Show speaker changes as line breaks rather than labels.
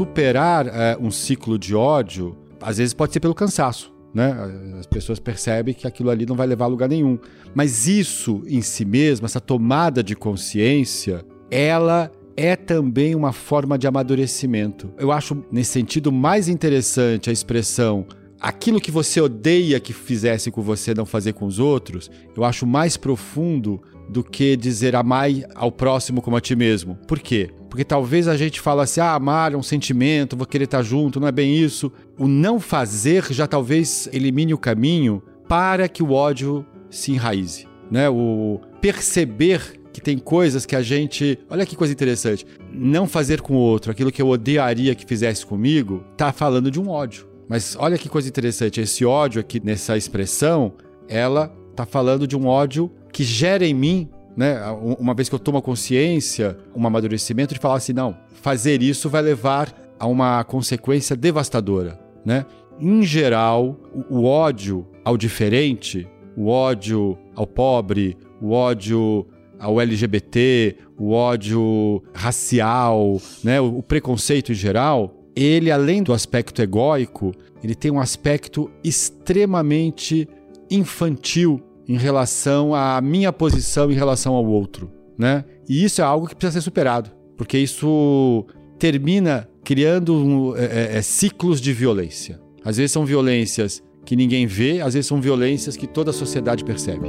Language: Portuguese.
superar é, um ciclo de ódio, às vezes pode ser pelo cansaço. Né? As pessoas percebem que aquilo ali não vai levar a lugar nenhum. Mas isso em si mesmo, essa tomada de consciência, ela é também uma forma de amadurecimento. Eu acho, nesse sentido, mais interessante a expressão aquilo que você odeia que fizesse com você não fazer com os outros, eu acho mais profundo do que dizer amai ao próximo como a ti mesmo. Por quê? Porque talvez a gente fala assim, ah, amar é um sentimento, vou querer estar junto, não é bem isso. O não fazer já talvez elimine o caminho para que o ódio se enraize, né? O perceber que tem coisas que a gente. Olha que coisa interessante. Não fazer com o outro aquilo que eu odiaria que fizesse comigo, tá falando de um ódio. Mas olha que coisa interessante. Esse ódio aqui, nessa expressão, ela tá falando de um ódio que gera em mim, né? Uma vez que eu tomo consciência, um amadurecimento de falar assim: não, fazer isso vai levar a uma consequência devastadora, né? Em geral, o, ódio ao diferente, o ódio ao pobre, o ódio ao LGBT, o ódio racial, né, o, o preconceito em geral, ele, além do aspecto egóico, ele tem um aspecto extremamente infantil em relação à minha posição em relação ao outro, né? E isso é algo que precisa ser superado, porque isso termina criando um, é, é, é ciclos de violência. Às vezes são violências que ninguém vê, às vezes são violências que toda a sociedade percebe.